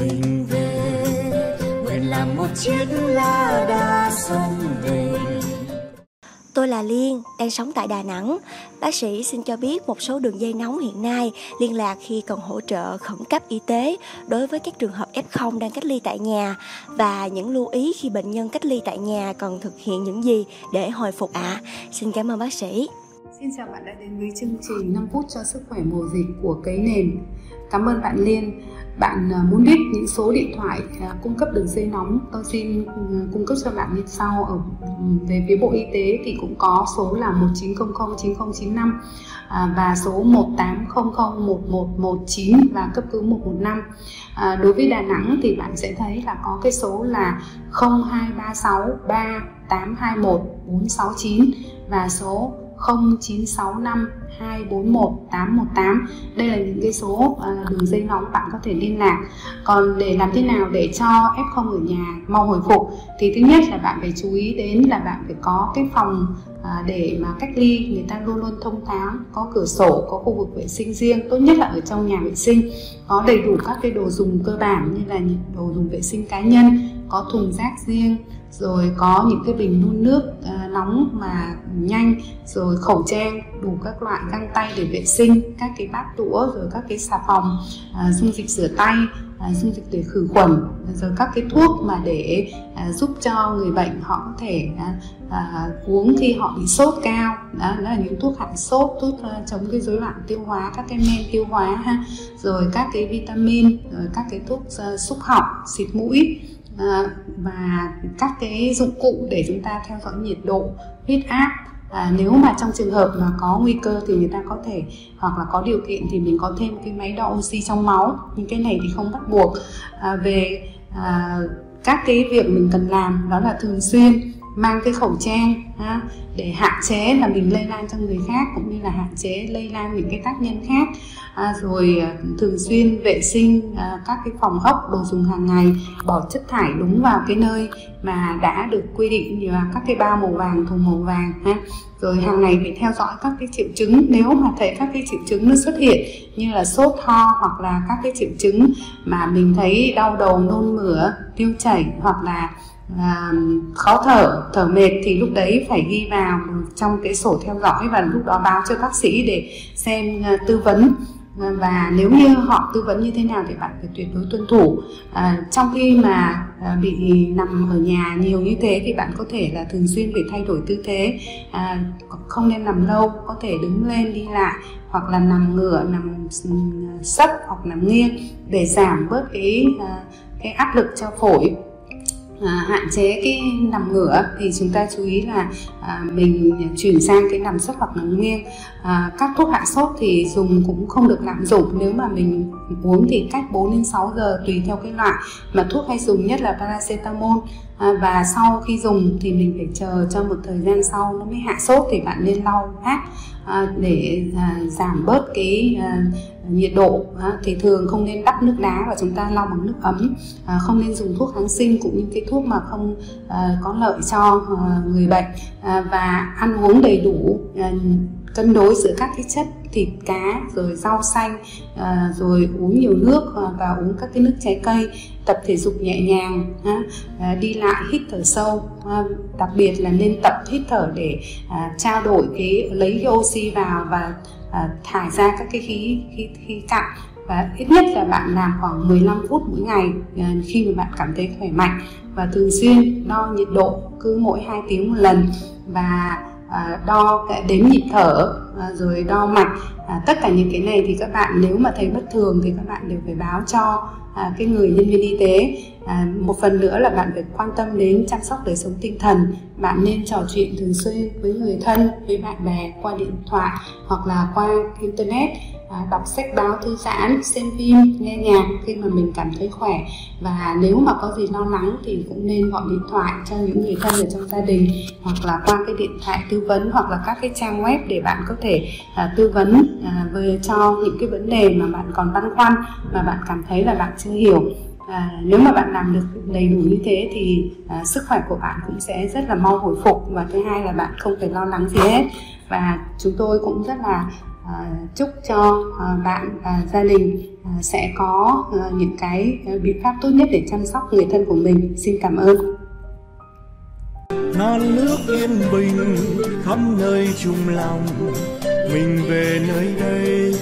mình về nguyện làm một chiếc lá đa sông về Tôi là Liên, đang sống tại Đà Nẵng. Bác sĩ xin cho biết một số đường dây nóng hiện nay liên lạc khi cần hỗ trợ khẩn cấp y tế đối với các trường hợp F0 đang cách ly tại nhà và những lưu ý khi bệnh nhân cách ly tại nhà cần thực hiện những gì để hồi phục ạ. À. Xin cảm ơn bác sĩ. Xin chào bạn đã đến với chương trình 5 phút cho sức khỏe mùa dịch của Cấy Nền. Cảm ơn bạn Liên. Bạn à, muốn biết những số điện thoại à, cung cấp đường dây nóng, tôi xin ừ, cung cấp cho bạn như sau. Ở về phía Bộ Y tế thì cũng có số là 1900 9095 à, và số 1800 1119 và cấp cứu 115. đối với Đà Nẵng thì bạn sẽ thấy là có cái số là 0236 3821 469 và số 0965 241 818 đây là những cái số ờ, đường dây nóng bạn có thể liên lạc. Còn để làm thế nào để cho F0 ở nhà mau hồi phục thì thứ nhất là bạn phải chú ý đến là bạn phải có cái phòng ờ, để mà cách ly. Người ta luôn luôn thông thoáng, có cửa sổ, có khu vực vệ sinh riêng, tốt nhất là ở trong nhà vệ sinh. Có đầy đủ các cái đồ dùng cơ bản như là những đồ dùng vệ sinh cá nhân, có thùng rác riêng, rồi có những cái bình đun nước ờ, nóng mà nhanh rồi khẩu trang đủ các loại găng tay để vệ sinh các cái bát đũa rồi các cái xà phòng à, dung dịch rửa tay à, dung dịch để khử khuẩn rồi các cái thuốc mà để à, giúp cho người bệnh họ có thể uống khi họ bị sốt cao. Đó, đó là những thuốc hạ sốt thuốc chống cái rối loạn tiêu hóa các cái men tiêu hóa ha. Rồi các cái vitamin rồi các cái thuốc uh, xúc họng xịt mũi. Ờ, và các cái dụng cụ để chúng ta theo dõi nhiệt độ huyết áp à, nếu mà trong trường hợp mà có nguy cơ thì người ta có thể hoặc là có điều kiện thì mình có thêm cái máy đo oxy trong máu. Nhưng cái này thì không bắt buộc. À, về à, các cái việc mình cần làm đó là thường xuyên mang cái khẩu trang ha, để hạn chế là mình lây lan cho người khác cũng như là hạn chế lây lan những cái tác nhân khác. À, rồi à, thường xuyên vệ sinh à, các cái phòng ốc đồ dùng hàng ngày bỏ chất thải đúng vào cái nơi mà đã được quy định như là các cái bao màu vàng thùng màu vàng ha. Rồi hàng ngày phải theo dõi các cái triệu chứng nếu mà thấy các cái triệu chứng nó xuất hiện như là sốt ho hoặc là các cái triệu chứng mà mình thấy đau đầu nôn mửa tiêu chảy hoặc là và khó thở thở mệt thì lúc đấy phải ghi vào trong cái sổ theo dõi và lúc đó báo cho bác sĩ để xem à, tư vấn. Và nếu như họ tư vấn như thế nào thì bạn phải tuyệt đối tuân thủ. À, trong khi mà à, bị nằm ở nhà nhiều như thế thì bạn có thể là thường xuyên phải thay đổi tư thế. À, không nên nằm lâu có thể đứng lên đi lại hoặc là nằm ngửa nằm sấp hoặc nằm nghiêng để giảm bớt cái à, cái áp lực cho phổi à, hạn chế cái nằm ngửa thì chúng ta chú ý là à, mình chuyển sang cái nằm sấp hoặc nằm nghiêng. À, các thuốc hạ sốt thì dùng cũng không được lạm dụng. Nếu mà mình uống thì cách 4 đến 6 giờ tùy theo cái loại mà thuốc hay dùng nhất là paracetamol à, và sau khi dùng thì mình phải chờ cho một thời gian sau nó mới hạ sốt thì bạn nên lau mát à, để à, giảm bớt cái à, nhiệt độ. À, thì thường không nên đắp nước đá và chúng ta lau bằng nước ấm. À, không nên dùng thuốc kháng sinh cũng như cái thuốc mà không à, có lợi cho à, người bệnh. À, và ăn uống đầy đủ à, cân đối giữa các cái chất thịt cá rồi rau xanh à, rồi uống nhiều nước à, và uống các cái nước trái cây tập thể dục nhẹ nhàng à, đi lại hít thở sâu à, đặc biệt là nên tập hít thở để à, trao đổi cái lấy cái oxy vào và à, thải ra các cái khí khí khí cặn và ít nhất là bạn làm khoảng 15 phút mỗi ngày à, khi mà bạn cảm thấy khỏe mạnh. Và thường xuyên đo nhiệt độ cứ mỗi 2 tiếng một lần. Và À, đo đếm nhịp thở à, rồi đo mạch. À, tất cả những cái này thì các bạn nếu mà thấy bất thường thì các bạn đều phải báo cho cái người nhân viên y tế. Một phần nữa là bạn phải quan tâm đến chăm sóc đời sống tinh thần. Bạn nên trò chuyện thường xuyên với người thân, với bạn bè qua điện thoại hoặc là qua internet à, đọc sách báo thư giãn xem phim nghe nhạc khi mà mình cảm thấy khỏe. Và nếu mà có gì lo lắng thì cũng nên gọi điện thoại cho những người thân ở trong gia đình hoặc là qua cái điện thoại tư vấn hoặc là các cái trang web để bạn có thể à, tư vấn à, về cho những cái vấn đề mà bạn còn băn khoăn mà bạn cảm thấy là bạn chưa hiểu. À, nếu mà bạn làm được đầy đủ như thế thì à, sức khỏe của bạn cũng sẽ rất là mau hồi phục. Và thứ hai là bạn không phải lo lắng gì hết. Và chúng tôi cũng rất là À, chúc cho à, bạn và gia đình à, sẽ có những cái biện pháp tốt nhất để chăm sóc người thân của mình. Xin cảm ơn. Non nước yên bình khắp nơi chung lòng, mình về nơi đây